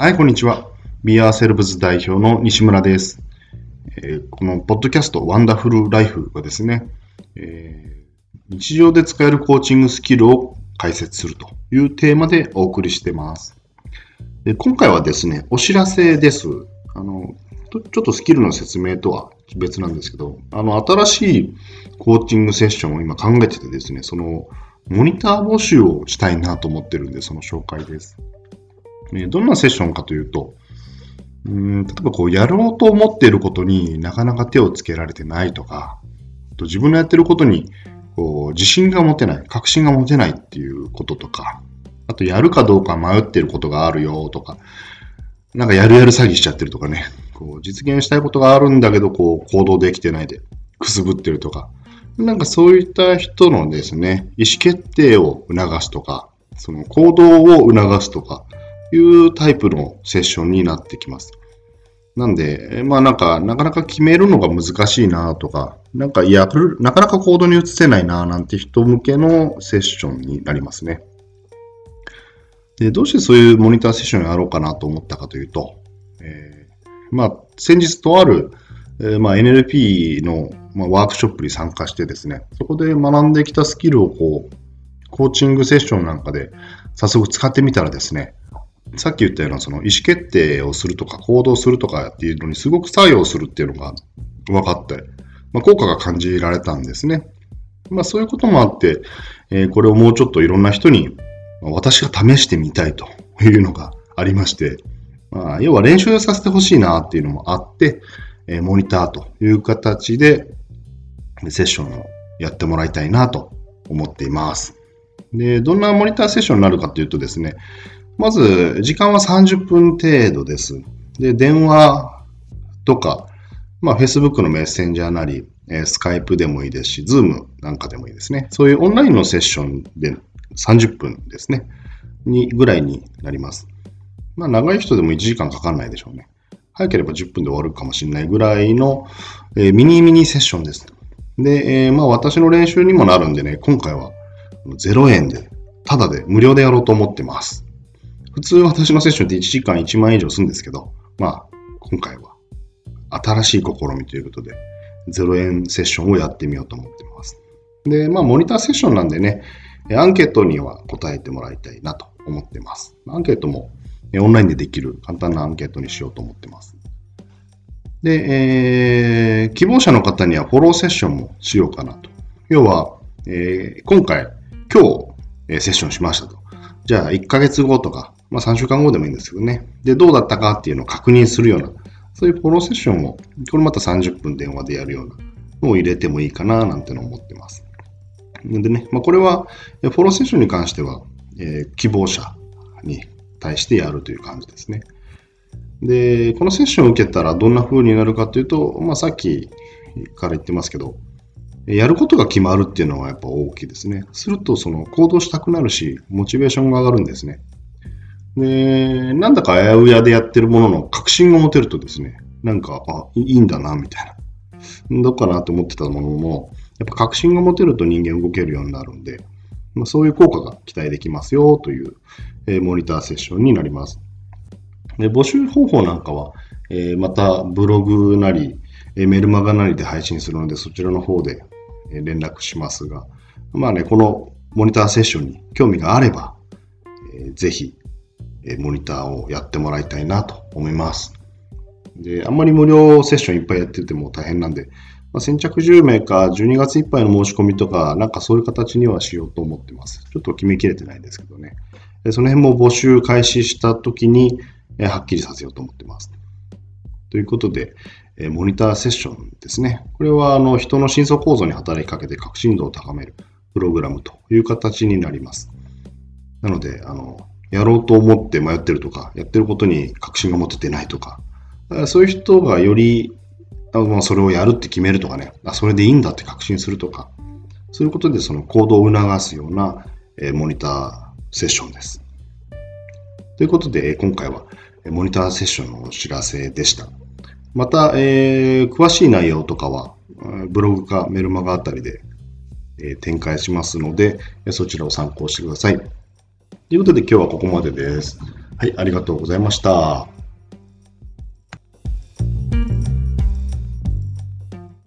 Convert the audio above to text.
はい、こんにちは。ビアーセルブズ代表の西村です。えーこのポッドキャストワンダフルライフはですね、えー日常で使えるコーチングスキルを解説するというテーマでお送りしてます。で今回はですね、お知らせです。あの、ちょっとスキルの説明とは別なんですけど、あの、新しいコーチングセッションを今考えててですね、その、モニター募集をしたいなと思ってるんで、その紹介です。どんなセッションかというと、うん例えばこうやろうと思っていることになかなか手をつけられてないとか、と自分のやってることにこう自信が持てない、確信が持てないっていうこととか、あとやるかどうか迷ってることがあるよとか、なんかやるやる詐欺しちゃってるとかね、こう実現したいことがあるんだけどこう行動できてないでくすぶってるとか、なんかそういった人のですね、意思決定を促すとか、その行動を促すとか、いうタイプのセッションになってきます。なんで、まあなんか、なかなか決めるのが難しいなとか、なんか、いや、なかなか行動に移せないななんて人向けのセッションになりますね。で、どうしてそういうモニターセッションをやろうかなと思ったかというと、えーまあ、先日とある、えーまあ、NLP の、まあ、ワークショップに参加してですね、そこで学んできたスキルをこう、コーチングセッションなんかで早速使ってみたらですね、さっき言ったようなその意思決定をするとか行動するとかっていうのにすごく作用するっていうのが分かって、まあ、効果が感じられたんですね。まあそういうこともあって、えーこれをもうちょっといろんな人に私が試してみたいというのがありまして、まあ、要は練習をさせてほしいなっていうのもあって、えーモニターという形でセッションをやってもらいたいなと思っています。で、どんなモニターセッションになるかというとですね、まず、時間は30分程度です。で、電話とか、まあ、Facebook のメッセンジャーなり、えー、Skype でもいいですし、Zoom なんかでもいいですね。そういうオンラインのセッションで30分ですね。に、ぐらいになります。まあ、長い人でも1時間かかんないでしょうね。早ければ10分で終わるかもしれないぐらいの、えーミニミニセッションです。で、えーまあ、私の練習にもなるんでね、今回は0円で、ただで、無料でやろうと思ってます。普通私のセッションって1時間1万円以上するんですけど、まあ、今回は新しい試みということで、0円セッションをやってみようと思ってます。で、まあ、モニターセッションなんでね、アンケートには答えてもらいたいなと思ってます。アンケートもオンラインでできる簡単なアンケートにしようと思ってます。で、えー希望者の方にはフォローセッションもしようかなと。要は、えー今回、今日、えーセッションしましたと。じゃあ、1ヶ月後とか、まあ3週間後でもいいんですけどね。で、どうだったかっていうのを確認するような、そういうフォローセッションを、これまた30分電話でやるようなのを入れてもいいかな、なんての思ってます。でね、まあ、これは、フォローセッションに関しては、えー希望者に対してやるという感じですね。で、このセッションを受けたらどんな風になるかというと、まあ、さっきから言ってますけど、やることが決まるっていうのはやっぱ大きいですね。すると、その行動したくなるし、モチベーションが上がるんですね。で、なんだかあやうやでやってるものの確信が持てるとですね、なんか、あ、いいんだな、みたいな。どうかなと思ってたものも、やっぱ確信が持てると人間動けるようになるんで、まあ、そういう効果が期待できますよという、えーモニターセッションになります。で募集方法なんかは、えーまたブログなり、えーメルマガなりで配信するので、そちらの方で連絡しますが、まあね、このモニターセッションに興味があれば、えーぜひ、えモニターをやってもらいたいなと思います。で、あんまり無料セッションいっぱいやってても大変なんで、まあ、先着10名か12月いっぱいの申し込みとか、なんかそういう形にはしようと思ってます。ちょっと決めきれてないですけどね。その辺も募集開始した時に、はっきりさせようと思ってます。ということで、モニターセッションですね。これはあの人の深層構造に働きかけて革新度を高めるプログラムという形になります。なので、あの、やろうと思って迷ってるとか、やってることに確信が持ててないとか、あそういう人がより、あまあ、それをやるって決めるとかね、あ、それでいいんだって確信するとか、そういうことでその行動を促すような、えーモニターセッションです。ということで、え今回はモニターセッションのお知らせでした。また、えー詳しい内容とかは、ブログかメルマガあたりで、えー展開しますので、そちらを参考してください。ということで今日はここまでです。はい、ありがとうございました。